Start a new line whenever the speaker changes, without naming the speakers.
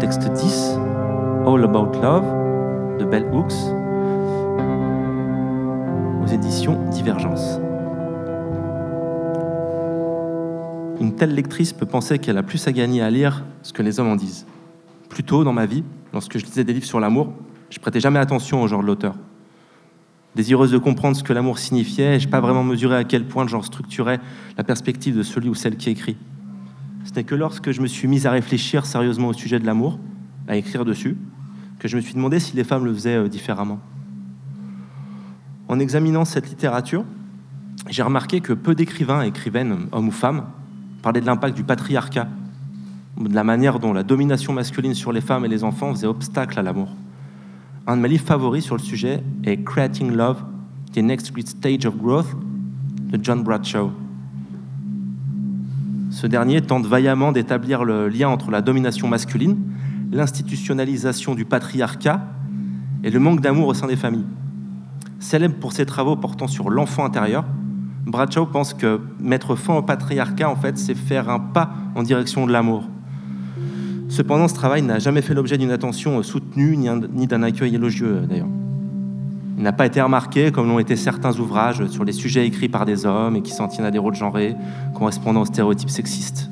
Texte 10, All About Love, de Bell Hooks, aux éditions Divergence. Une telle lectrice peut penser qu'elle a plus à gagner à lire ce que les hommes en disent. Plus tôt dans ma vie, lorsque je lisais des livres sur l'amour, je prêtais jamais attention au genre de l'auteur. Désireuse de comprendre ce que l'amour signifiait, je n'ai pas vraiment mesuré à quel point le genre structurait la perspective de celui ou celle qui écrit. Ce n'est que lorsque je me suis mise à réfléchir sérieusement au sujet de l'amour, à écrire dessus, que je me suis demandé si les femmes le faisaient euh, différemment. En examinant cette littérature, j'ai remarqué que peu d'écrivains écrivaines, hommes ou femmes, parlaient de l'impact du patriarcat, de la manière dont la domination masculine sur les femmes et les enfants faisait obstacle à l'amour. Un de mes livres favoris sur le sujet est Creating Love, The Next Great Stage of Growth de John Bradshaw. Ce dernier tente vaillamment d'établir le lien entre la domination masculine, l'institutionnalisation du patriarcat et le manque d'amour au sein des familles. Célèbre pour ses travaux portant sur l'enfant intérieur, Bradshaw pense que mettre fin au patriarcat, en fait, c'est faire un pas en direction de l'amour. Cependant, ce travail n'a jamais fait l'objet d'une attention soutenue ni d'un accueil élogieux, d'ailleurs. Il n'a pas été remarqué comme l'ont été certains ouvrages sur les sujets écrits par des hommes et qui s'en tiennent à des rôles genrés correspondant aux stéréotypes sexistes.